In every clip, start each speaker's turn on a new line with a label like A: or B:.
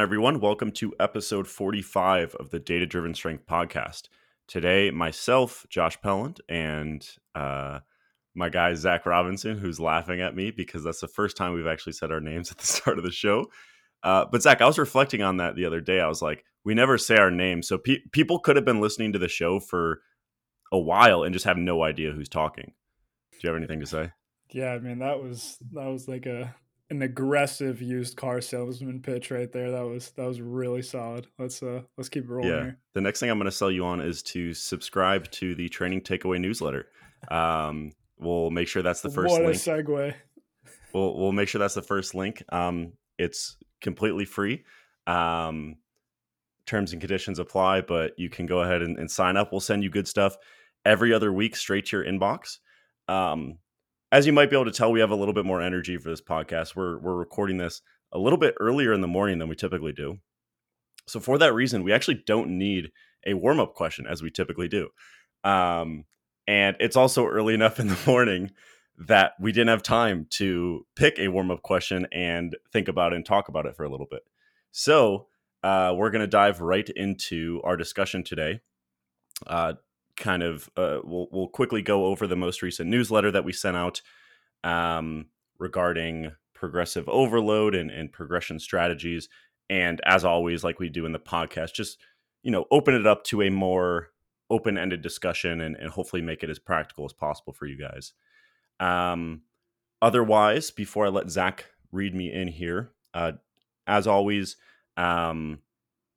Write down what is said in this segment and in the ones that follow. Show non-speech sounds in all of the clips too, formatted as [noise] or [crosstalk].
A: everyone? Welcome to episode 45 of the Data Driven Strength Podcast. Today, myself, Josh Pelland, and uh, my guy, Zach Robinson, who's laughing at me because that's the first time we've actually said our names [laughs] at the start of the show. Uh, but, Zach, I was reflecting on that the other day. I was like, we never say our name. So, pe- people could have been listening to the show for a while and just have no idea who's talking. Do you have anything to say?
B: Yeah, I mean, that was that was like a an aggressive used car salesman pitch right there. That was that was really solid. Let's uh let's keep it rolling. Yeah. Here.
A: The next thing I'm going to sell you on is to subscribe to the training takeaway newsletter. Um, we'll make sure that's the first.
B: What
A: link.
B: a segue.
A: We'll we'll make sure that's the first link. Um, it's completely free. Um, terms and conditions apply, but you can go ahead and, and sign up. We'll send you good stuff every other week straight to your inbox. Um, as you might be able to tell, we have a little bit more energy for this podcast. We're we're recording this a little bit earlier in the morning than we typically do. So for that reason, we actually don't need a warm up question as we typically do. Um, and it's also early [laughs] enough in the morning that we didn't have time to pick a warm up question and think about it and talk about it for a little bit. So uh, we're going to dive right into our discussion today. Uh, kind of uh, we'll we'll quickly go over the most recent newsletter that we sent out um, regarding progressive overload and, and progression strategies. And as always, like we do in the podcast, just you know, open it up to a more open-ended discussion and, and hopefully make it as practical as possible for you guys. Um, otherwise, before I let Zach read me in here, uh, as always, um,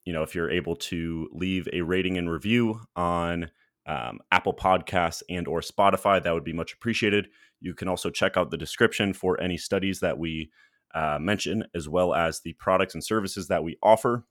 A: you know, if you're able to leave a rating and review on um, Apple Podcasts and or Spotify. That would be much appreciated. You can also check out the description for any studies that we uh, mention, as well as the products and services that we offer.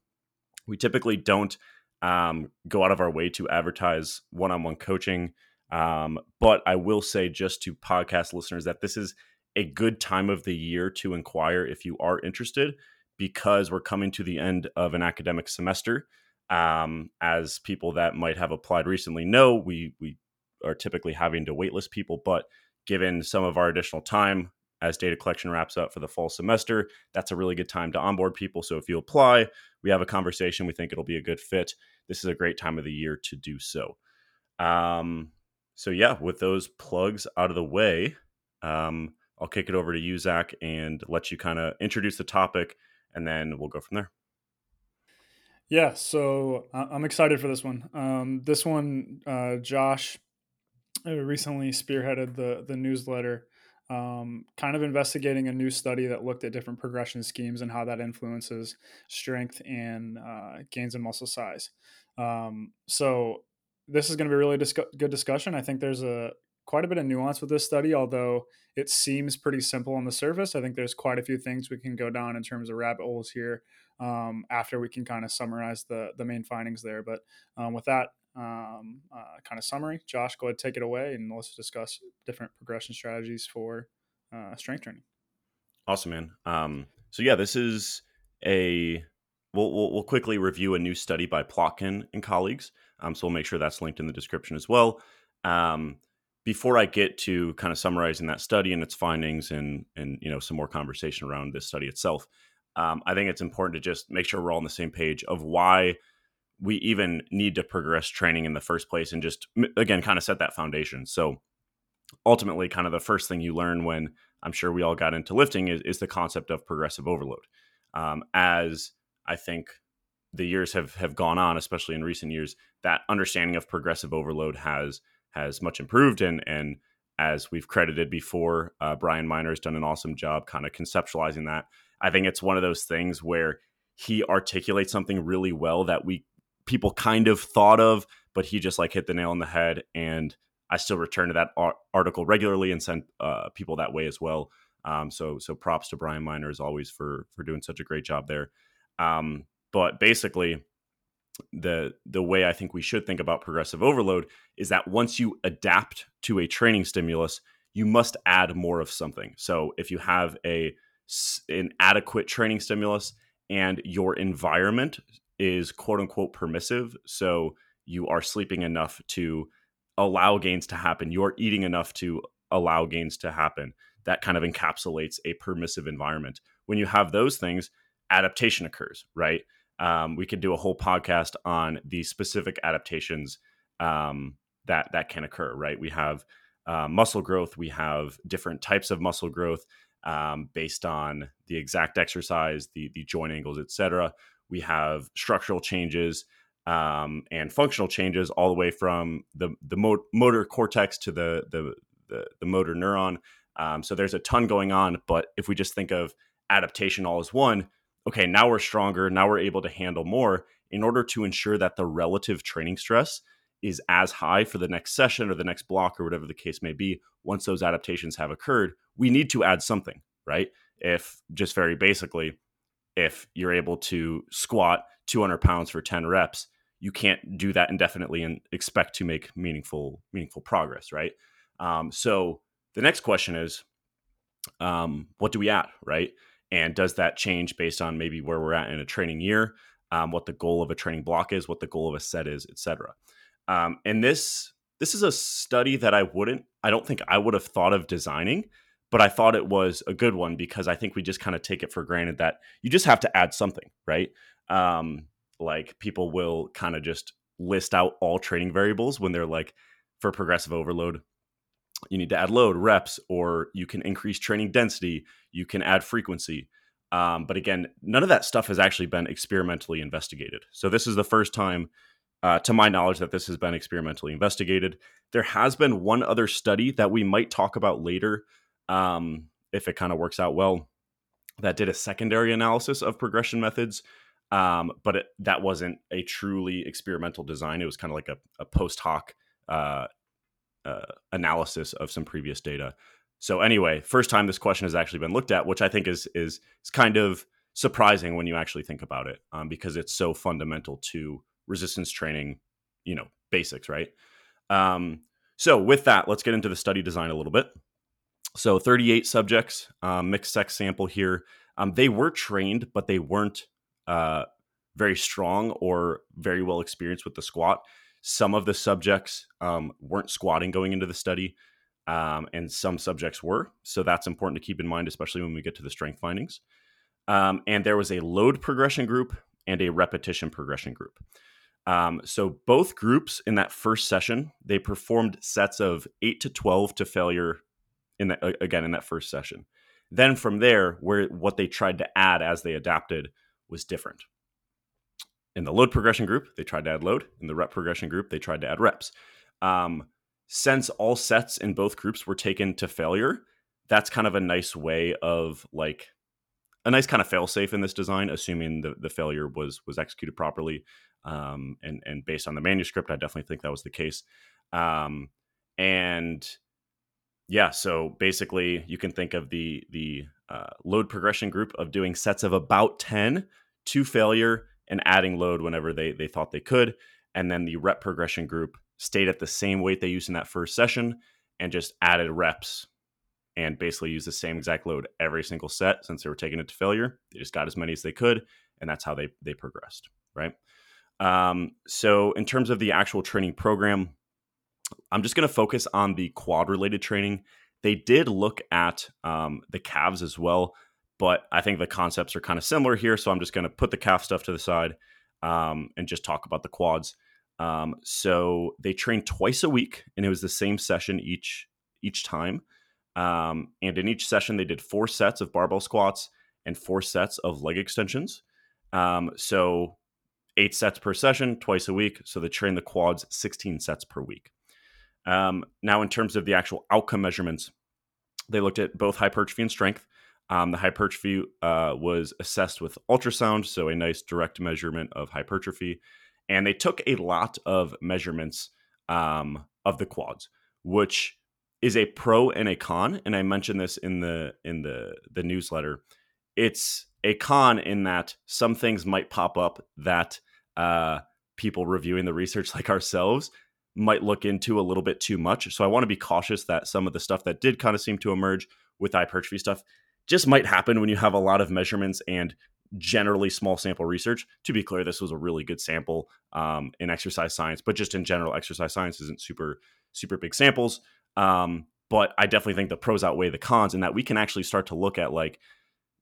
A: We typically don't um, go out of our way to advertise one-on-one coaching, um, but I will say just to podcast listeners that this is a good time of the year to inquire if you are interested, because we're coming to the end of an academic semester. Um, as people that might have applied recently know, we we are typically having to waitlist people, but given some of our additional time as data collection wraps up for the fall semester, that's a really good time to onboard people. So if you apply, we have a conversation, we think it'll be a good fit. This is a great time of the year to do so. Um, so yeah, with those plugs out of the way, um, I'll kick it over to you, Zach, and let you kind of introduce the topic, and then we'll go from there.
B: Yeah, so I'm excited for this one. Um, this one, uh, Josh uh, recently spearheaded the the newsletter, um, kind of investigating a new study that looked at different progression schemes and how that influences strength and uh, gains in muscle size. Um, so this is going to be a really dis- good discussion. I think there's a quite a bit of nuance with this study, although it seems pretty simple on the surface. I think there's quite a few things we can go down in terms of rabbit holes here um, after we can kind of summarize the the main findings there. But um, with that um, uh, kind of summary, Josh, go ahead take it away and let's discuss different progression strategies for uh, strength training.
A: Awesome, man. Um, so yeah, this is a we'll, we'll, we'll quickly review a new study by Plotkin and colleagues. Um, so we'll make sure that's linked in the description as well. Um, before I get to kind of summarizing that study and its findings and and you know some more conversation around this study itself, um, I think it's important to just make sure we're all on the same page of why we even need to progress training in the first place and just again kind of set that foundation. So ultimately, kind of the first thing you learn when I'm sure we all got into lifting is, is the concept of progressive overload. Um, as I think the years have have gone on, especially in recent years, that understanding of progressive overload has has much improved and and as we've credited before, uh, Brian Miner has done an awesome job kind of conceptualizing that I think it's one of those things where he articulates something really well that we people kind of thought of, but he just like hit the nail on the head. And I still return to that ar- article regularly and send uh, people that way as well. Um, so so props to Brian Miner as always for for doing such a great job there. Um, but basically, the the way I think we should think about progressive overload is that once you adapt to a training stimulus, you must add more of something. So if you have a an adequate training stimulus and your environment is quote unquote permissive. So you are sleeping enough to allow gains to happen. You're eating enough to allow gains to happen. That kind of encapsulates a permissive environment. When you have those things, adaptation occurs, right? Um, we could do a whole podcast on the specific adaptations um, that that can occur, right? We have uh, muscle growth, we have different types of muscle growth um, based on the exact exercise, the the joint angles, etc. We have structural changes um, and functional changes, all the way from the the mo- motor cortex to the the the, the motor neuron. Um, so there's a ton going on. But if we just think of adaptation all as one, okay, now we're stronger. Now we're able to handle more. In order to ensure that the relative training stress is as high for the next session or the next block or whatever the case may be, once those adaptations have occurred, we need to add something, right? If just very basically, if you're able to squat 200 pounds for 10 reps, you can't do that indefinitely and expect to make meaningful meaningful progress, right? Um, so the next question is, um, what do we add, right? And does that change based on maybe where we're at in a training year, um, what the goal of a training block is, what the goal of a set is, etc. Um, and this this is a study that I wouldn't, I don't think I would have thought of designing, but I thought it was a good one because I think we just kind of take it for granted that you just have to add something, right? Um, like people will kind of just list out all training variables when they're like for progressive overload you need to add load reps or you can increase training density you can add frequency. Um, but again none of that stuff has actually been experimentally investigated. So this is the first time uh, to my knowledge that this has been experimentally investigated. There has been one other study that we might talk about later um, if it kind of works out well that did a secondary analysis of progression methods um, but it, that wasn't a truly experimental design. It was kind of like a, a post hoc uh, uh, analysis of some previous data. So anyway, first time this question has actually been looked at, which I think is is is kind of surprising when you actually think about it, um, because it's so fundamental to resistance training, you know, basics, right? Um, so with that, let's get into the study design a little bit. So 38 subjects, um, mixed sex sample here. Um, they were trained, but they weren't uh, very strong or very well experienced with the squat. Some of the subjects um, weren't squatting going into the study, um, and some subjects were. So that's important to keep in mind, especially when we get to the strength findings. Um, and there was a load progression group and a repetition progression group. Um, so both groups in that first session, they performed sets of eight to twelve to failure. In that again in that first session. Then from there, where what they tried to add as they adapted was different. In the load progression group, they tried to add load. In the rep progression group, they tried to add reps. Um, since all sets in both groups were taken to failure, that's kind of a nice way of like a nice kind of fail safe in this design, assuming the, the failure was was executed properly. Um, and and based on the manuscript, I definitely think that was the case. Um, and yeah, so basically, you can think of the the uh, load progression group of doing sets of about ten to failure and adding load whenever they they thought they could, and then the rep progression group stayed at the same weight they used in that first session and just added reps and basically used the same exact load every single set since they were taking it to failure. They just got as many as they could, and that's how they they progressed. Right. Um, so in terms of the actual training program, I'm just going to focus on the quad related training. They did look at um, the calves as well, but I think the concepts are kind of similar here. So I'm just going to put the calf stuff to the side um, and just talk about the quads. Um, so they trained twice a week, and it was the same session each each time. Um, and in each session, they did four sets of barbell squats and four sets of leg extensions. Um, so eight sets per session, twice a week. So they train the quads 16 sets per week. Um, now, in terms of the actual outcome measurements, they looked at both hypertrophy and strength. Um, the hypertrophy uh, was assessed with ultrasound, so a nice direct measurement of hypertrophy. And they took a lot of measurements um, of the quads, which is a pro and a con. And I mentioned this in the in the the newsletter. It's a con in that some things might pop up that uh, people reviewing the research, like ourselves, might look into a little bit too much. So I want to be cautious that some of the stuff that did kind of seem to emerge with hypertrophy stuff just might happen when you have a lot of measurements and generally small sample research. To be clear, this was a really good sample um, in exercise science, but just in general, exercise science isn't super super big samples. Um, but I definitely think the pros outweigh the cons and that we can actually start to look at like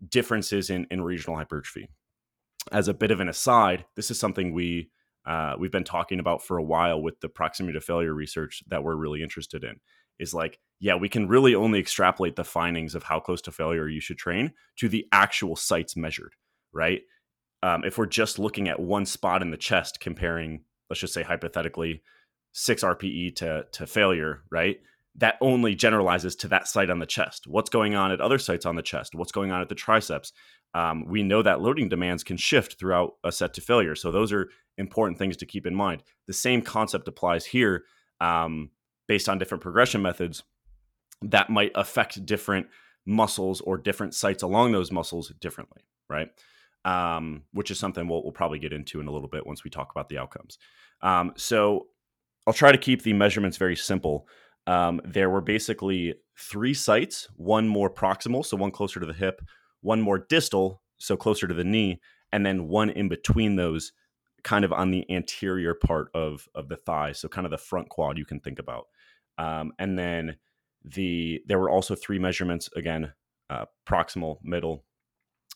A: differences in, in regional hypertrophy. As a bit of an aside, this is something we uh, we've been talking about for a while with the proximity to failure research that we're really interested in. Is like, yeah, we can really only extrapolate the findings of how close to failure you should train to the actual sites measured, right? Um, if we're just looking at one spot in the chest, comparing, let's just say hypothetically, six RPE to to failure, right? that only generalizes to that site on the chest. What's going on at other sites on the chest? What's going on at the triceps? Um, we know that loading demands can shift throughout a set to failure. So those are important things to keep in mind. The same concept applies here um, based on different progression methods that might affect different muscles or different sites along those muscles differently, right? Um, which is something we'll, we'll, probably get into in a little bit once we talk about the outcomes. Um, so I'll try to keep the measurements very simple um, there were basically three sites one more proximal, so one closer to the hip, one more distal, so closer to the knee, and then one in between those, kind of on the anterior part of, of the thigh, so kind of the front quad you can think about. Um, and then the there were also three measurements again uh, proximal, middle,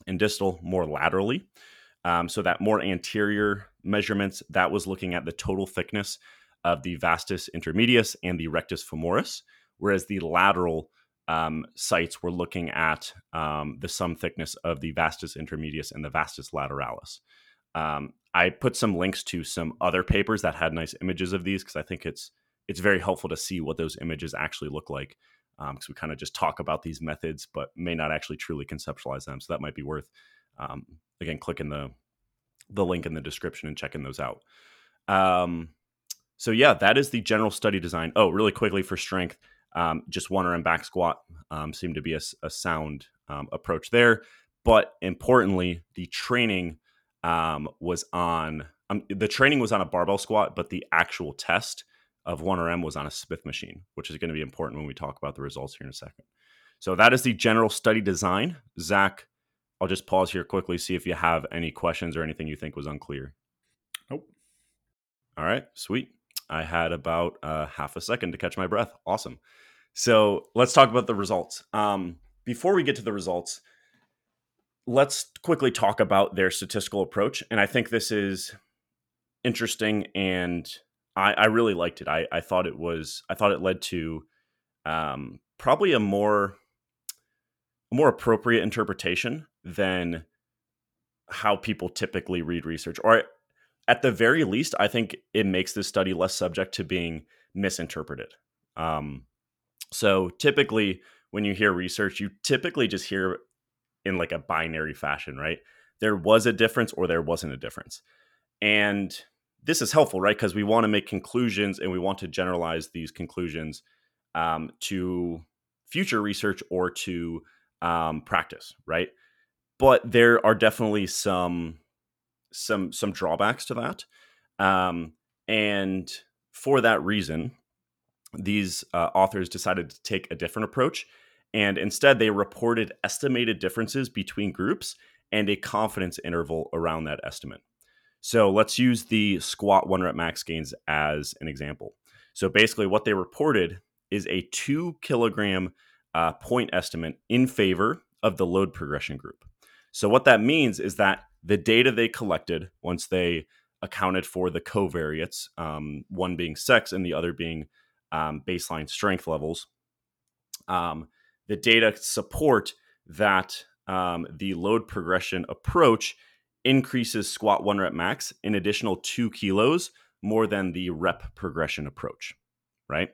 A: and distal more laterally. Um, so that more anterior measurements that was looking at the total thickness of the vastus intermedius and the rectus femoris, whereas the lateral um, sites were looking at um, the sum thickness of the vastus intermedius and the vastus lateralis. Um, I put some links to some other papers that had nice images of these because I think it's it's very helpful to see what those images actually look like because um, we kind of just talk about these methods but may not actually truly conceptualize them. So that might be worth um, again clicking the the link in the description and checking those out. Um, so yeah, that is the general study design. Oh, really quickly for strength, um, just one RM back squat um, seemed to be a, a sound um, approach there. But importantly, the training um, was on um, the training was on a barbell squat, but the actual test of one RM was on a Smith machine, which is going to be important when we talk about the results here in a second. So that is the general study design. Zach, I'll just pause here quickly, see if you have any questions or anything you think was unclear.
B: Nope.
A: All right, sweet. I had about uh, half a second to catch my breath. Awesome. So let's talk about the results. Um, before we get to the results, let's quickly talk about their statistical approach. And I think this is interesting, and I, I really liked it. I, I, thought it was. I thought it led to um, probably a more a more appropriate interpretation than how people typically read research, or at the very least, I think it makes this study less subject to being misinterpreted. Um, so typically, when you hear research, you typically just hear in like a binary fashion, right? There was a difference or there wasn't a difference. And this is helpful, right? Because we want to make conclusions and we want to generalize these conclusions um, to future research or to um, practice, right? But there are definitely some some some drawbacks to that, um, and for that reason, these uh, authors decided to take a different approach, and instead they reported estimated differences between groups and a confidence interval around that estimate. So let's use the squat one rep max gains as an example. So basically, what they reported is a two kilogram uh, point estimate in favor of the load progression group. So what that means is that the data they collected once they accounted for the covariates, um, one being sex and the other being um, baseline strength levels. Um, the data support that um, the load progression approach increases squat one rep max an additional two kilos more than the rep progression approach, right?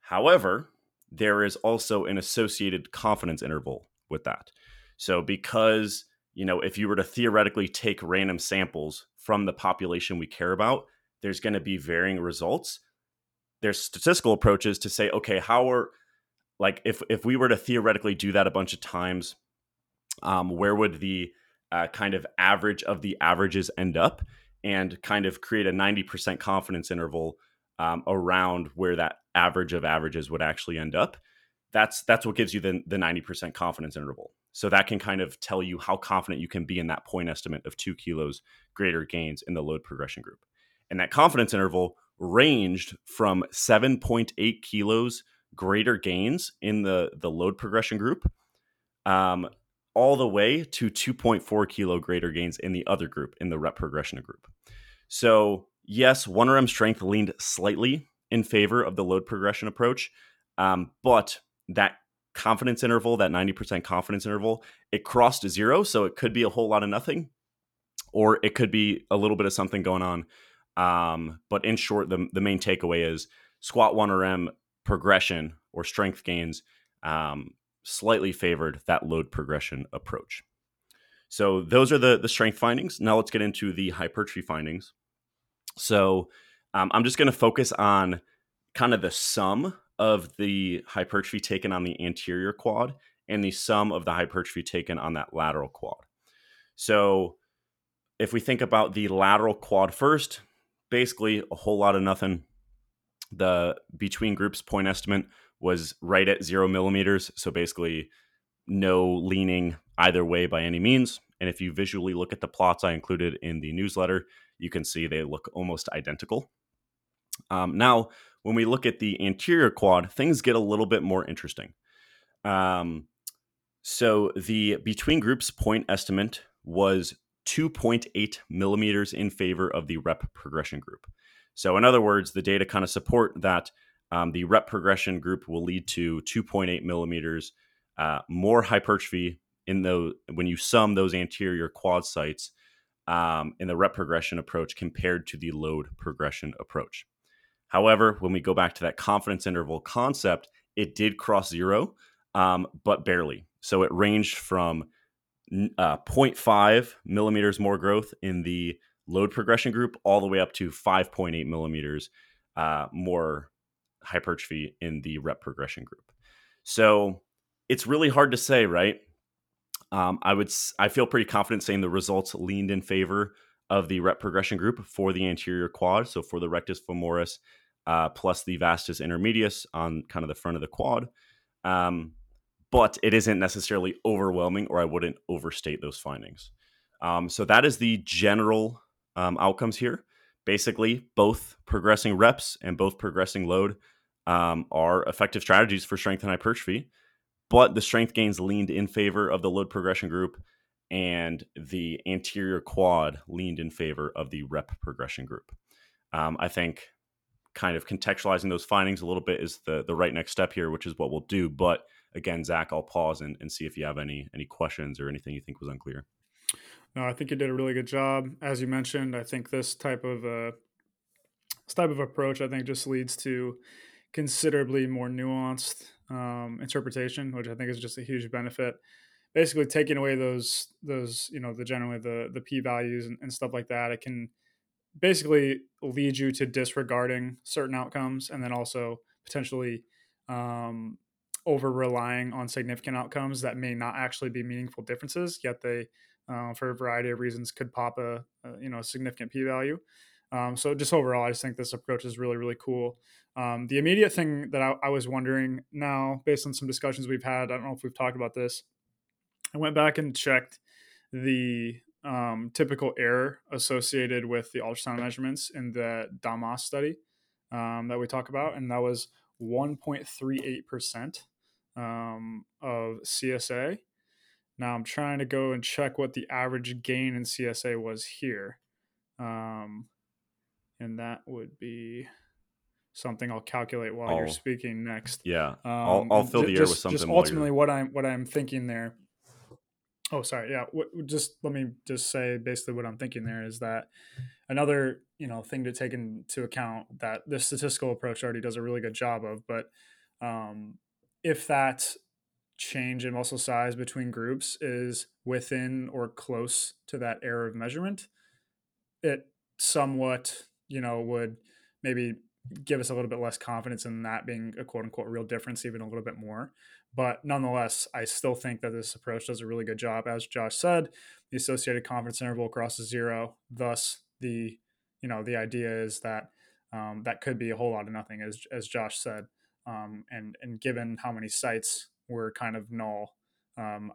A: However, there is also an associated confidence interval with that. So, because you know, if you were to theoretically take random samples from the population we care about, there's going to be varying results. There's statistical approaches to say, okay, how are like if if we were to theoretically do that a bunch of times, um, where would the uh, kind of average of the averages end up, and kind of create a ninety percent confidence interval um, around where that average of averages would actually end up. That's that's what gives you the the ninety percent confidence interval. So that can kind of tell you how confident you can be in that point estimate of two kilos greater gains in the load progression group. And that confidence interval ranged from 7.8 kilos greater gains in the, the load progression group, um, all the way to 2.4 kilo greater gains in the other group, in the rep progression group. So, yes, 1RM strength leaned slightly in favor of the load progression approach, um, but that confidence interval, that 90% confidence interval, it crossed to zero. So it could be a whole lot of nothing, or it could be a little bit of something going on. Um, but in short, the, the main takeaway is squat 1RM progression or strength gains um, slightly favored that load progression approach. So those are the the strength findings. Now let's get into the hypertrophy findings. So um, I'm just going to focus on kind of the sum of the hypertrophy taken on the anterior quad and the sum of the hypertrophy taken on that lateral quad. So if we think about the lateral quad first, basically a whole lot of nothing. The between groups point estimate was right at zero millimeters. So basically, no leaning either way by any means. And if you visually look at the plots I included in the newsletter, you can see they look almost identical. Um, now, when we look at the anterior quad, things get a little bit more interesting. Um, so the between groups point estimate was 2.8 millimeters in favor of the rep progression group. So, in other words, the data kind of support that um, the rep progression group will lead to 2.8 millimeters uh, more hypertrophy in the when you sum those anterior quad sites um, in the rep progression approach compared to the load progression approach. However, when we go back to that confidence interval concept, it did cross zero, um, but barely. So it ranged from uh, 0.5 millimeters more growth in the load progression group all the way up to 5.8 millimeters uh, more hypertrophy in the rep progression group. So it's really hard to say, right? Um, I would I feel pretty confident saying the results leaned in favor of the rep progression group for the anterior quad. So for the rectus femoris uh, plus the vastus intermedius on kind of the front of the quad. Um, but it isn't necessarily overwhelming, or I wouldn't overstate those findings. Um, so that is the general um, outcomes here. Basically, both progressing reps and both progressing load um, are effective strategies for strength and hypertrophy, but the strength gains leaned in favor of the load progression group, and the anterior quad leaned in favor of the rep progression group. Um, I think kind of contextualizing those findings a little bit is the the right next step here, which is what we'll do. But again, Zach, I'll pause and, and see if you have any any questions or anything you think was unclear.
B: No, I think you did a really good job. As you mentioned, I think this type of uh, this type of approach, I think, just leads to considerably more nuanced um, interpretation, which I think is just a huge benefit. Basically, taking away those those you know the generally the the p values and, and stuff like that, it can basically lead you to disregarding certain outcomes, and then also potentially um, over relying on significant outcomes that may not actually be meaningful differences, yet they, uh, for a variety of reasons, could pop a, a you know a significant p value. Um, so just overall, I just think this approach is really, really cool. Um, the immediate thing that I, I, was wondering now, based on some discussions we've had, I don't know if we've talked about this. I went back and checked the um, typical error associated with the ultrasound measurements in the DAMAS study um, that we talk about, and that was 1.38% um, of CSA. Now I'm trying to go and check what the average gain in CSA was here. Um, and that would be something I'll calculate while I'll, you're speaking next.
A: Yeah, um, I'll, I'll fill the air with something.
B: Just ultimately, what I'm what I'm thinking there. Oh, sorry. Yeah, What, just let me just say basically what I'm thinking there is that another you know thing to take into account that the statistical approach already does a really good job of, but um, if that change in muscle size between groups is within or close to that error of measurement, it somewhat you know, would maybe give us a little bit less confidence in that being a quote unquote real difference, even a little bit more. But nonetheless, I still think that this approach does a really good job. As Josh said, the associated confidence interval crosses zero. Thus, the you know the idea is that um, that could be a whole lot of nothing, as as Josh said. Um, and and given how many sites were kind of null, um,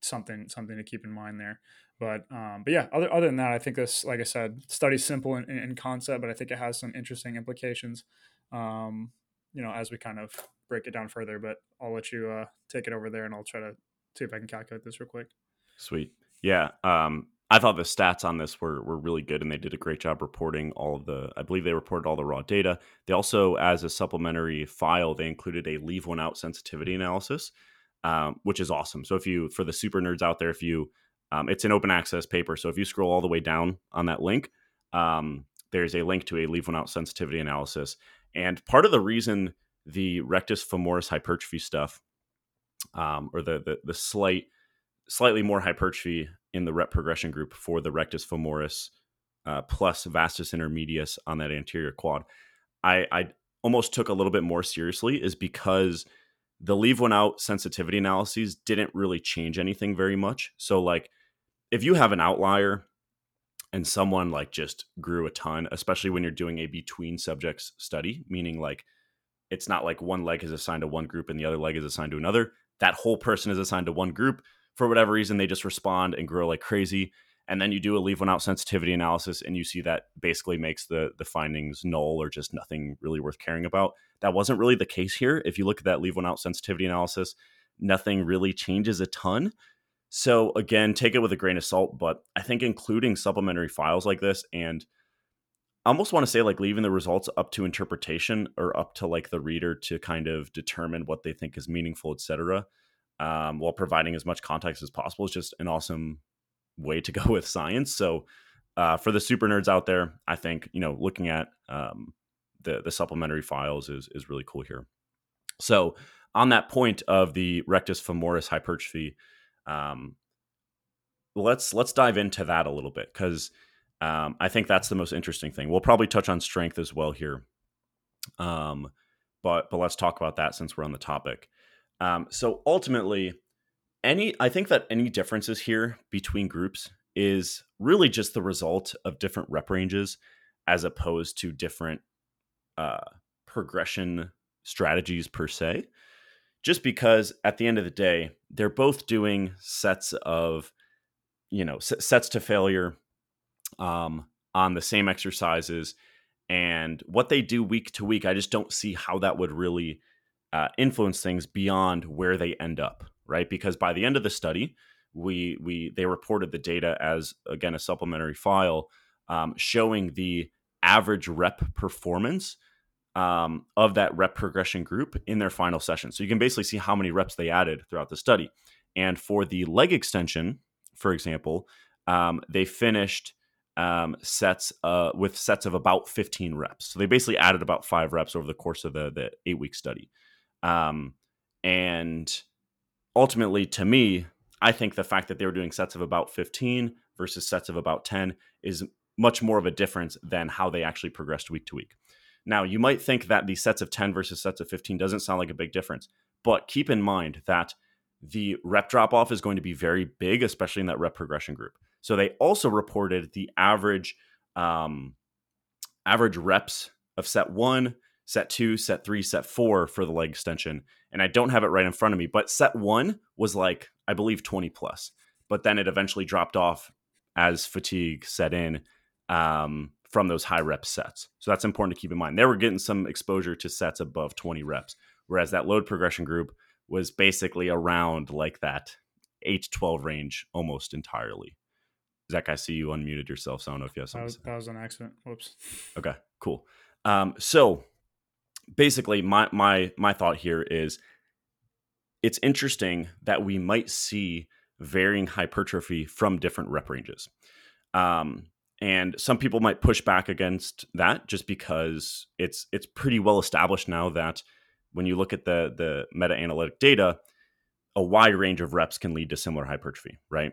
B: something something to keep in mind there. But um, but yeah, other other than that, I think this, like I said, study's simple in, in concept, but I think it has some interesting implications. Um, you know, as we kind of break it down further. But I'll let you uh, take it over there, and I'll try to see if I can calculate this real quick.
A: Sweet. Yeah. Um, I thought the stats on this were were really good, and they did a great job reporting all of the. I believe they reported all the raw data. They also, as a supplementary file, they included a leave one out sensitivity analysis, um, which is awesome. So if you, for the super nerds out there, if you, um, it's an open access paper. So if you scroll all the way down on that link, um, there's a link to a leave one out sensitivity analysis. And part of the reason the rectus femoris hypertrophy stuff, um, or the, the the slight slightly more hypertrophy in the rep progression group for the rectus femoris uh, plus vastus intermedius on that anterior quad, I, I almost took a little bit more seriously is because the leave one out sensitivity analyses didn't really change anything very much. So like if you have an outlier and someone like just grew a ton, especially when you're doing a between subjects study, meaning like it's not like one leg is assigned to one group and the other leg is assigned to another. That whole person is assigned to one group for whatever reason they just respond and grow like crazy. And then you do a leave one out sensitivity analysis and you see that basically makes the the findings null or just nothing really worth caring about. That wasn't really the case here. If you look at that leave one out sensitivity analysis nothing really changes a ton. So again take it with a grain of salt but i think including supplementary files like this and I almost want to say like leaving the results up to interpretation or up to like the reader to kind of determine what they think is meaningful etc um, while providing as much context as possible is just an awesome way to [laughs] go with science. So uh, for the super nerds out there, I think you know looking at um, the the supplementary files is is really cool here. So on that point of the rectus femoris hypertrophy, um, let's let's dive into that a little bit because um, I think that's the most interesting thing. We'll probably touch on strength as well here, um, but but let's talk about that since we're on the topic. Um, so ultimately, any I think that any differences here between groups is really just the result of different rep ranges as opposed to different uh, progression strategies per se. Just because at the end of the day, they're both doing sets of, you know, sets to failure um, on the same exercises. And what they do week to week, I just don't see how that would really uh, influence things beyond where they end up, right? Because by the end of the study, we we they reported the data as again a supplementary file um, showing the average rep performance um, of that rep progression group in their final session. So you can basically see how many reps they added throughout the study. And for the leg extension, for example, um, they finished um, sets uh, with sets of about 15 reps. So they basically added about five reps over the course of the, the eight week study. Um, and ultimately, to me, I think the fact that they were doing sets of about 15 versus sets of about 10 is much more of a difference than how they actually progressed week to week. Now, you might think that the sets of 10 versus sets of 15 doesn't sound like a big difference, but keep in mind that the rep drop off is going to be very big, especially in that rep progression group. So they also reported the average um, average reps of set one set two, set three, set four for the leg extension. And I don't have it right in front of me, but set one was like, I believe 20 plus. But then it eventually dropped off as fatigue set in um, from those high rep sets. So that's important to keep in mind. They were getting some exposure to sets above 20 reps, whereas that load progression group was basically around like that 8 to 12 range almost entirely. Zach, I see you unmuted yourself, so I don't know if you have something.
B: That was, that was an accident. Whoops.
A: Okay, cool. Um, so basically my my my thought here is it's interesting that we might see varying hypertrophy from different rep ranges. Um, and some people might push back against that just because it's it's pretty well established now that when you look at the the meta analytic data, a wide range of reps can lead to similar hypertrophy, right?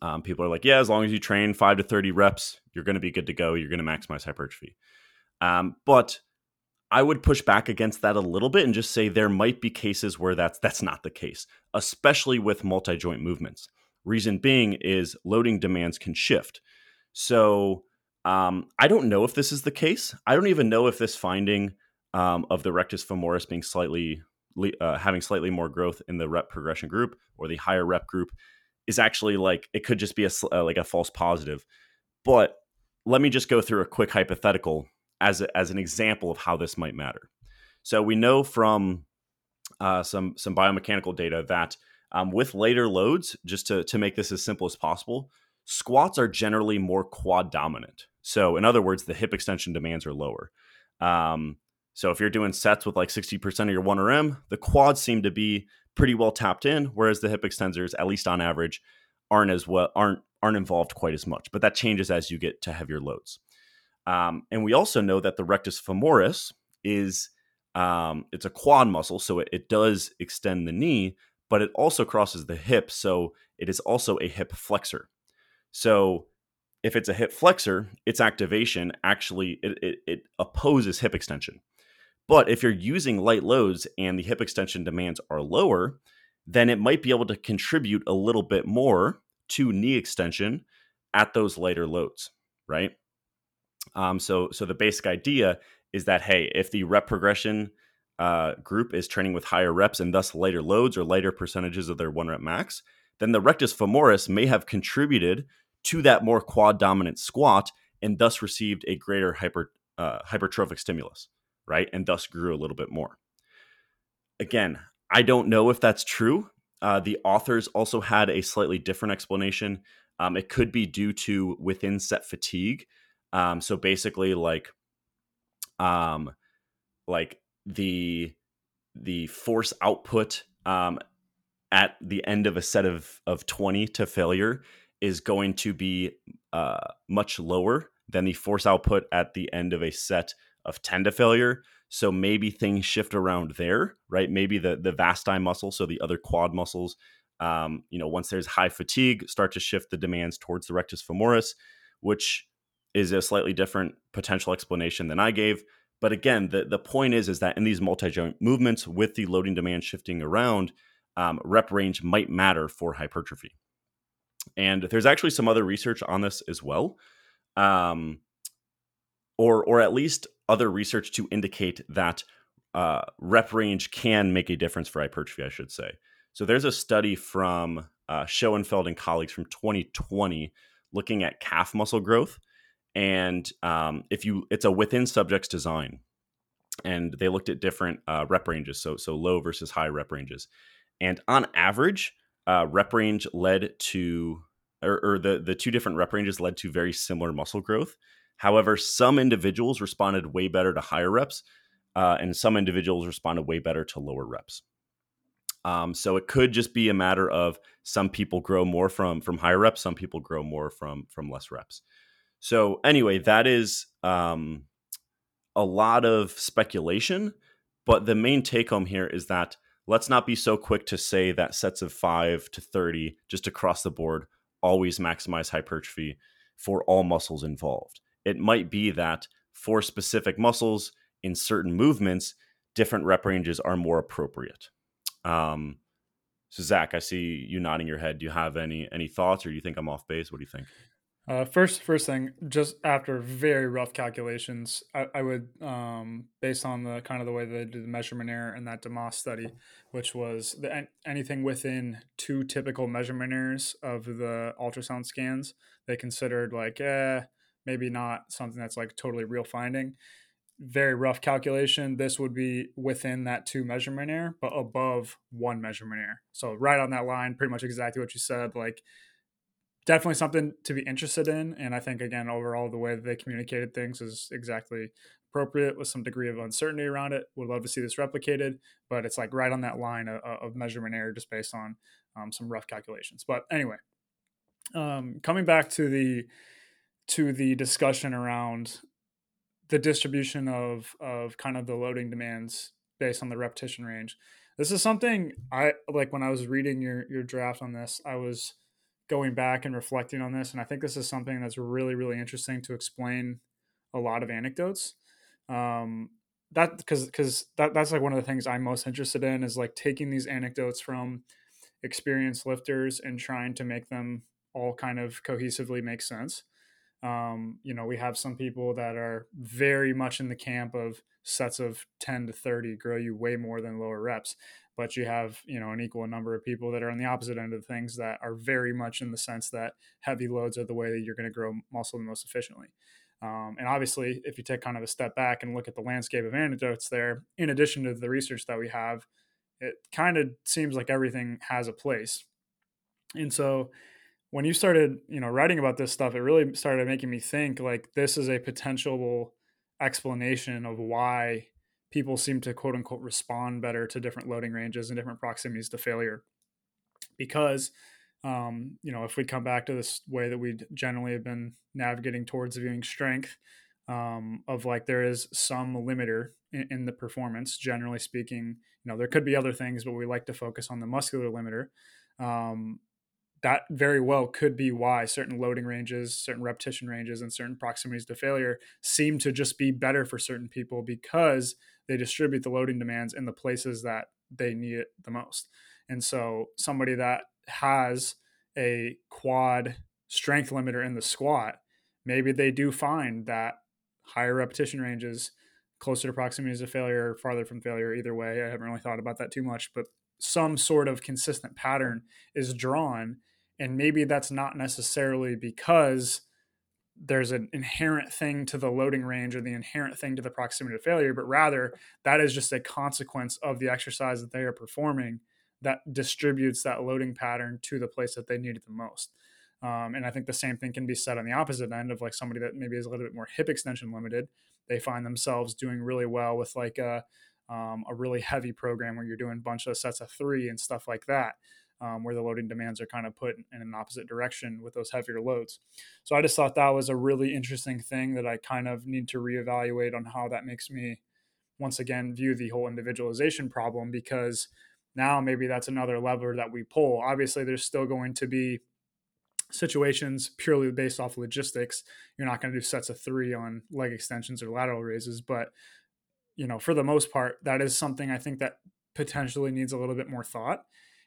A: Um, people are like, yeah, as long as you train five to thirty reps, you're going to be good to go. You're going to maximize hypertrophy. Um, but I would push back against that a little bit and just say there might be cases where that's that's not the case, especially with multi-joint movements. Reason being is loading demands can shift. So um, I don't know if this is the case. I don't even know if this finding um, of the rectus femoris being slightly uh, having slightly more growth in the rep progression group or the higher rep group is actually like it could just be a uh, like a false positive. But let me just go through a quick hypothetical as a, as an example of how this might matter. So we know from uh, some some biomechanical data that Um, with later loads, just to, to make this as simple as possible, squats are generally more quad dominant. So, in other words, the hip extension demands are lower. Um, so, if you're doing sets with like 60% of your 1RM, the quads seem to be pretty well tapped in, whereas the hip extensors, at least on average, aren't as well aren't aren't involved quite as much. But that changes as you get to heavier loads. Um, and we also know that the rectus femoris is um, it's a quad muscle, so it, it does extend the knee, but it also crosses the hip, so it is also a hip flexor. So if it's a hip flexor, its activation actually it, it, it opposes hip extension. But if you're using light loads and the hip extension demands are lower, then it might be able to contribute a little bit more to knee extension at those lighter loads, right? Um, so, so the basic idea is that hey, if the rep progression uh, group is training with higher reps and thus lighter loads or lighter percentages of their one rep max, then the rectus femoris may have contributed to that more quad dominant squat and thus received a greater hyper uh, hypertrophic stimulus, right? And thus grew a little bit more. Again, I don't know if that's true. Uh, the authors also had a slightly different explanation. Um, it could be due to within set fatigue. Um, so basically, like, um, like the the force output um, at the end of a set of of twenty to failure is going to be uh, much lower than the force output at the end of a set of 10 to failure. So maybe things shift around there, right? Maybe the the vasti muscle, so the other quad muscles, um, you know, once there's high fatigue, start to shift the demands towards the rectus femoris, which is a slightly different potential explanation than I gave. But again, the, the point is is that in these multi-joint movements with the loading demand shifting around, um, rep range might matter for hypertrophy. And there's actually some other research on this as well, um, or or at least other research to indicate that uh, rep range can make a difference for hypertrophy. I should say. So there's a study from uh, Schoenfeld and colleagues from 2020 looking at calf muscle growth and um, if you it's a within subjects design and they looked at different uh, rep ranges so so low versus high rep ranges and on average uh, rep range led to or, or the the two different rep ranges led to very similar muscle growth. However some individuals responded way better to higher reps uh, and some individuals responded way better to lower reps. Um, so it could just be a matter of some people grow more from from higher reps some people grow more from from less reps so anyway, that is um, a lot of speculation, but the main take home here is that let's not be so quick to say that sets of five to thirty just across the board always maximize hypertrophy for all muscles involved. It might be that for specific muscles in certain movements, different rep ranges are more appropriate. Um, so Zach, I see you nodding your head. Do you have any any thoughts, or do you think I'm off base? What do you think?
B: Uh, first, first thing, just after very rough calculations, I, I would, um, based on the kind of the way they did the measurement error in that Damas study, which was the, anything within two typical measurement errors of the ultrasound scans, they considered like, eh, maybe not something that's like totally real finding. Very rough calculation. This would be within that two measurement error, but above one measurement error. So right on that line, pretty much exactly what you said. Like definitely something to be interested in. And I think again, overall, the way they communicated things is exactly appropriate with some degree of uncertainty around it. Would love to see this replicated, but it's like right on that line of, of measurement error just based on um, some rough calculations. But anyway, um, coming back to the to the discussion around the distribution of of kind of the loading demands based on the repetition range. This is something I like when I was reading your your draft on this. I was going back and reflecting on this, and I think this is something that's really, really interesting to explain a lot of anecdotes. Um, that because because that that's like one of the things I'm most interested in is like taking these anecdotes from experienced lifters and trying to make them all kind of cohesively make sense. Um, you know, we have some people that are very much in the camp of sets of 10 to 30 grow you way more than lower reps but you have you know an equal number of people that are on the opposite end of things that are very much in the sense that heavy loads are the way that you're going to grow muscle the most efficiently um, and obviously if you take kind of a step back and look at the landscape of anecdotes there in addition to the research that we have it kind of seems like everything has a place. And so when you started, you know, writing about this stuff, it really started making me think like this is a potential explanation of why people seem to quote unquote respond better to different loading ranges and different proximities to failure. Because um, you know, if we come back to this way that we generally have been navigating towards viewing strength, um, of like there is some limiter in, in, the performance, generally speaking. You know, there could be other things, but we like to focus on the muscular limiter. Um, that very well could be why certain loading ranges, certain repetition ranges, and certain proximities to failure seem to just be better for certain people because they distribute the loading demands in the places that they need it the most. And so, somebody that has a quad strength limiter in the squat, maybe they do find that higher repetition ranges, closer to proximities to failure, farther from failure, either way. I haven't really thought about that too much, but some sort of consistent pattern is drawn and maybe that's not necessarily because there's an inherent thing to the loading range or the inherent thing to the proximity to failure, but rather that is just a consequence of the exercise that they are performing that distributes that loading pattern to the place that they need it the most. Um, and I think the same thing can be said on the opposite end of like somebody that maybe is a little bit more hip extension limited. They find themselves doing really well with like a, um, a really heavy program where you're doing a bunch of sets of three and stuff like that um, where the loading demands are kind of put in an opposite direction with those heavier loads. So I just thought that was a really interesting thing that I kind of need to reevaluate on how that makes me once again view the whole individualization problem because now maybe that's another lever that we pull. Obviously, there's still going to be situations purely based off logistics. You're not going to do sets of three on leg extensions or lateral raises, but you know, for the most part, that is something I think that potentially needs a little bit more thought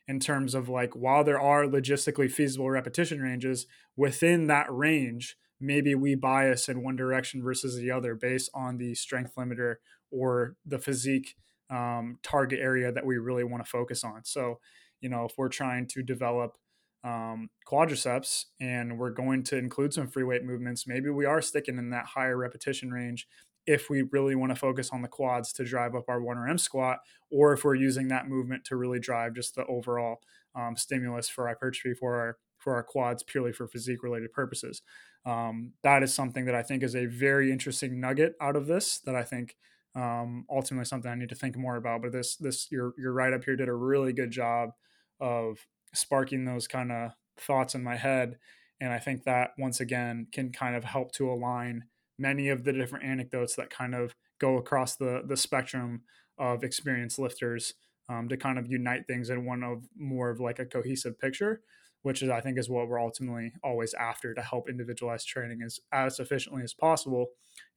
B: in terms of like while there are logistically feasible repetition ranges within that range maybe we bias in one direction versus the other based on the strength limiter or the physique um, target area that we really want to focus on. So you know if we're trying to develop um, quadriceps and we're going to include some free weight movements maybe we are sticking in that higher repetition range if we really want to focus on the quads to drive up our 1RM squat, or if we're using that movement to really drive just the overall um, stimulus for hypertrophy for our for our quads purely for physique related purposes. Um, that is something that I think is a very interesting nugget out of this that I think um, ultimately something I need to think more about. But this this your your write up here did a really good job of sparking those kind of thoughts in my head, and I think that once again can kind of help to align many of the different anecdotes that kind of go across the the spectrum of experienced lifters um, to kind of unite things in one of more of like a cohesive picture which is i think is what we're ultimately always after to help individualized training as as efficiently as possible.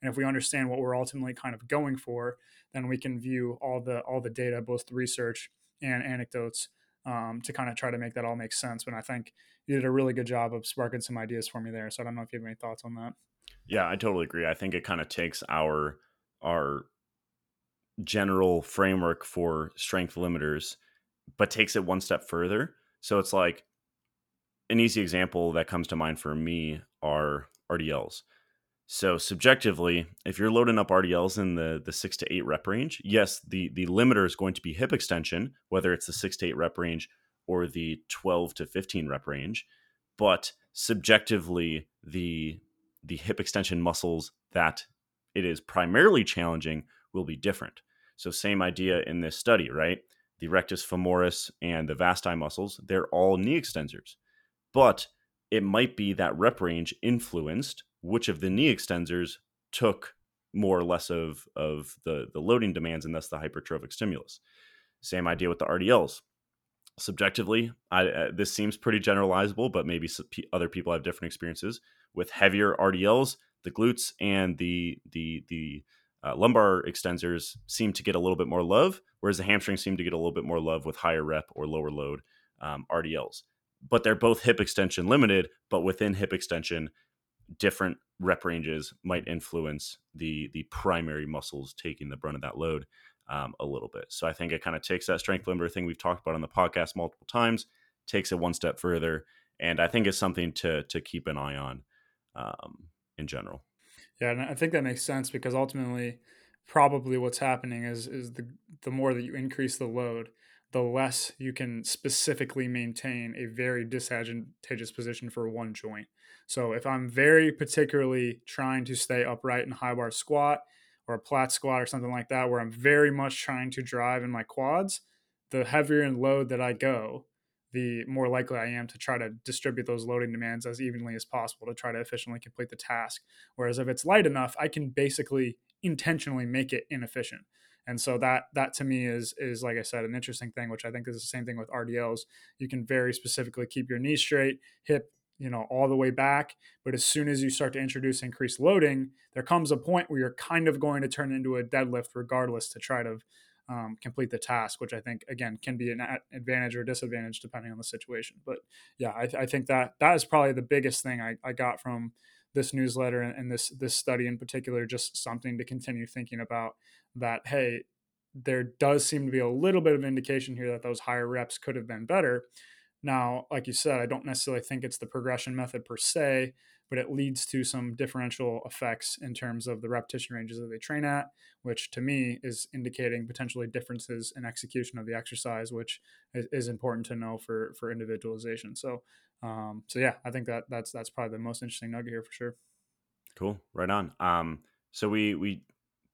B: And if we understand what we're ultimately kind of going for then we can view all the all the data both the research and anecdotes um, to kind of try to make that all make sense. But i think you did a really good job of sparking some ideas for me there. So i don't know if you have any thoughts on that
A: yeah, I totally agree. I think it kind of takes our our general framework for strength limiters, but takes it one step further. So it's like an easy example that comes to mind for me are RDLs. So subjectively, if you're loading up RDLs in the the six to eight rep range, yes, the the limiter is going to be hip extension, whether it's the six to eight rep range or the twelve to fifteen rep range. But subjectively, the the hip extension muscles that it is primarily challenging will be different. So, same idea in this study, right? The rectus femoris and the vasti muscles, they're all knee extensors. But it might be that rep range influenced which of the knee extensors took more or less of, of the, the loading demands and thus the hypertrophic stimulus. Same idea with the RDLs. Subjectively, I, uh, this seems pretty generalizable, but maybe other people have different experiences with heavier RDLs, the glutes and the the the uh, lumbar extensors seem to get a little bit more love, whereas the hamstrings seem to get a little bit more love with higher rep or lower load um, RDLs. But they're both hip extension limited, but within hip extension, different rep ranges might influence the the primary muscles taking the brunt of that load um, a little bit. So I think it kind of takes that strength limiter thing we've talked about on the podcast multiple times, takes it one step further, and I think it's something to to keep an eye on um, in general.
B: Yeah, and I think that makes sense because ultimately, probably what's happening is is the the more that you increase the load, the less you can specifically maintain a very disadvantageous position for one joint. So if I'm very particularly trying to stay upright in high bar squat or a Platz squat or something like that, where I'm very much trying to drive in my quads, the heavier load that I go, the more likely I am to try to distribute those loading demands as evenly as possible to try to efficiently complete the task. Whereas if it's light enough, I can basically intentionally make it inefficient. And so that that to me is is like I said an interesting thing, which I think is the same thing with RDLs. You can very specifically keep your knee straight, hip you know all the way back but as soon as you start to introduce increased loading there comes a point where you're kind of going to turn into a deadlift regardless to try to um, complete the task, which I think again can be an advantage or disadvantage depending on the situation. But yeah, I, I think that that is probably the biggest thing I, I got from this newsletter and, and this this study in particular. Just something to continue thinking about. That hey, there does seem to be a little bit of indication here that those higher reps could have been better. Now, like you said, I don't necessarily think it's the progression method per se but it leads to some differential effects in terms of the repetition ranges that they train at, which to me is indicating potentially differences in execution of the exercise, which is, is important to know for for individualization. So, um, so yeah, I think that that's that's probably the most interesting nugget here for sure.
A: Cool, right on. Um, so we we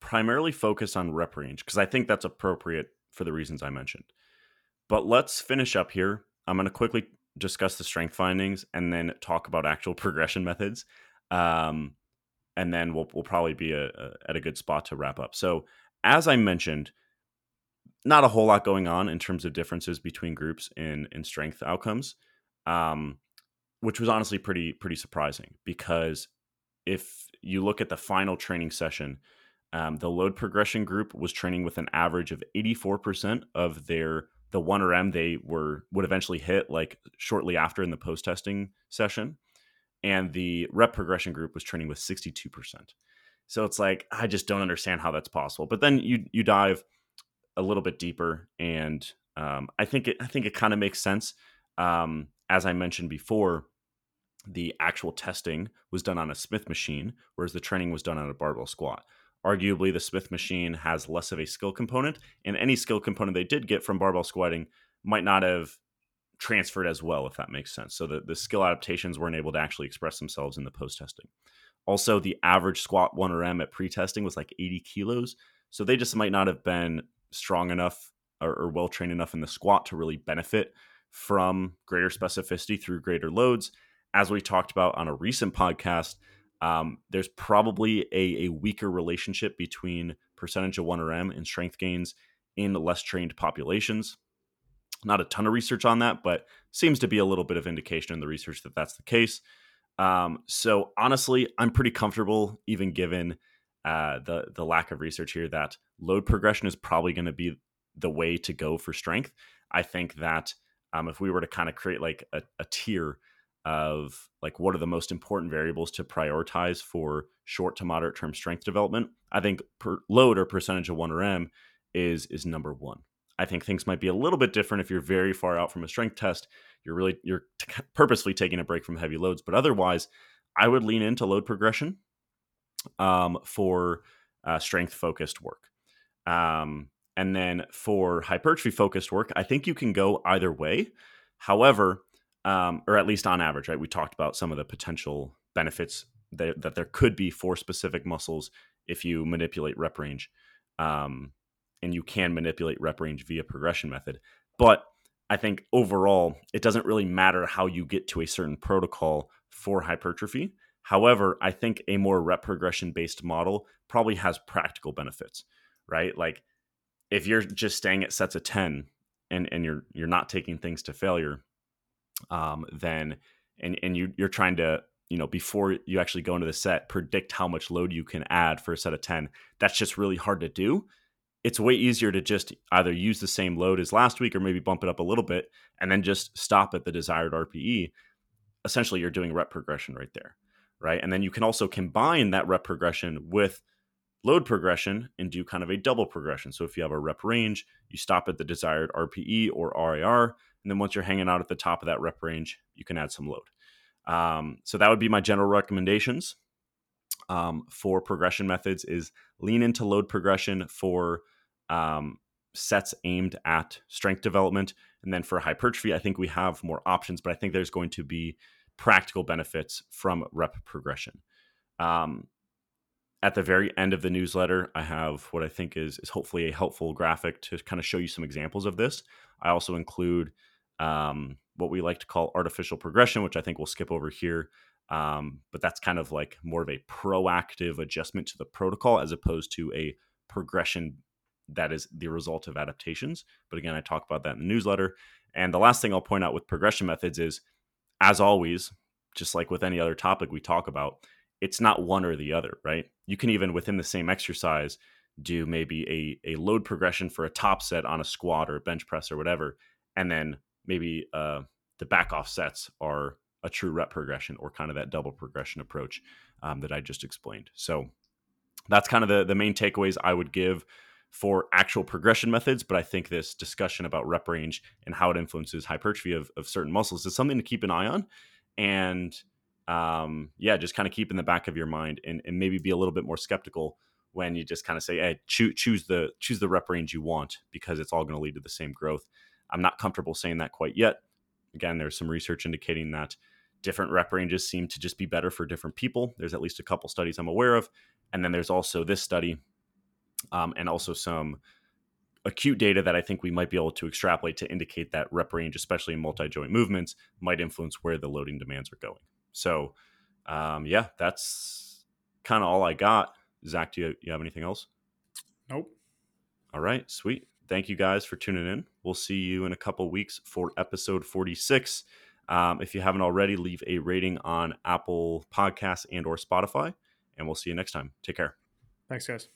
A: primarily focus on rep range because I think that's appropriate for the reasons I mentioned. But let's finish up here. I'm going to quickly discuss the strength findings and then talk about actual [laughs] progression methods. Um, and then we'll, we'll probably be a, a, at a good spot to wrap up. So, as I mentioned, not a whole lot going on in terms of differences between groups in in strength outcomes, um, which was honestly pretty pretty surprising because if you look at the final training session, um, the load progression group was training with an average of 84% of their the one RM they were would eventually hit like shortly after in the post testing session, and the rep progression group was training with sixty two percent. So it's like I just don't understand how that's possible. But then you you dive a little bit deeper, and um, I think it I think it kind of makes sense. Um, as I mentioned before, the actual testing was done on a Smith machine, whereas the training was done on a barbell squat arguably the Smith machine has less of a skill component, and any skill component they did get from barbell squatting might not have transferred as well, if that makes sense. So the, the skill adaptations weren't able to actually express themselves in the post testing. Also, the average squat 1RM at pre testing was like 80 kilos. So they just might not have been strong enough or, or well trained enough in the squat to really benefit from greater specificity through greater loads. As we talked about on a recent podcast, um, there's probably a, a, weaker relationship between percentage of 1RM and strength gains in less trained populations. Not a ton of research on that, but seems to be a little bit of indication in the research that that's the case. Um, so honestly, I'm pretty comfortable, even given uh, the the lack of research here, that load progression is probably going to be the way to go for strength. I think that um, if we were to kind of create like a, a tier of like what are the most important variables to prioritize for short to moderate term strength development i think per load or percentage of 1rm is is number one. I think things might be a little bit different if you're very far out from a strength test you're really you're t- [laughs] purposely taking a break from heavy loads but otherwise i would lean into load progression um, for uh, strength focused work. Um, and then for hypertrophy focused work i think you can go either way. However um, or at least on average, right? We talked about some of the potential benefits that, that there could be for specific muscles if you manipulate rep range. Um, and you can manipulate rep range via progression method. But I think overall, it doesn't really matter how you get to a certain protocol for hypertrophy. However, I think a more rep progression based model probably has practical benefits, right? Like if you're just staying at sets of 10 and, and you're you're not taking things to failure, um, then and and you you're trying to you know before you actually go into the set predict how much load you can add for a set of 10 that's just really hard to do. It's way easier to just either use the same load as last week or maybe bump it up a little bit and then just stop at the desired rpe essentially you're doing rep progression right there right? And then you can also combine that rep progression with load progression and do kind of a double progression. So if you have a rep range you stop at the desired rpe or RIR and then once you're hanging out at the top of that rep range, you can add some load. Um, so that would be my general recommendations um, for progression methods is lean into load progression for um, sets aimed at strength development. And then for hypertrophy, I think we have more options, but I think there's going to be practical benefits from rep progression. Um, at the very end of the newsletter, I have what I think is, is hopefully a helpful graphic to kind of show you some examples of this. I also include um, what we like to call artificial progression, which I think we'll skip over here. Um, but that's kind of like more of a proactive adjustment to the protocol as opposed to a progression that is the result of adaptations. But again, I talk about that in the newsletter. And the last thing I'll point out with progression methods is, as always, just like with any other topic we talk about, it's not one or the other, right? You can even within the same exercise do maybe a, a load progression for a top set on a squat or a bench press or whatever, and then maybe uh, the back off sets are a true rep progression or kind of that double progression approach um, that I just explained. So that's kind of the, the main takeaways I would give for actual progression methods. But I think this discussion about rep range and how it influences hypertrophy of, of certain muscles is something to keep an eye on. And um, yeah, just kind of keep in the back of your mind and, and maybe be a little bit more skeptical when you just kind of say, hey, choose the choose the rep range you want because it's all going to lead to the same growth. I'm not comfortable saying that quite yet. Again, there's some research indicating that different rep ranges seem to just be better for different people. There's at least a couple studies I'm aware of. And then there's also this study um, and also some acute data that I think we might be able to extrapolate to indicate that rep range, especially in multi joint movements, might influence where the loading demands are going. So, um, yeah, that's kind of all I got. Zach, do you, you have anything else?
B: Nope.
A: All right, sweet. Thank you guys for tuning in. We'll see you in a couple weeks for episode 46. Um, if you haven't already, leave a rating on Apple Podcasts and or Spotify, and we'll see you next time. Take care.
B: Thanks, guys.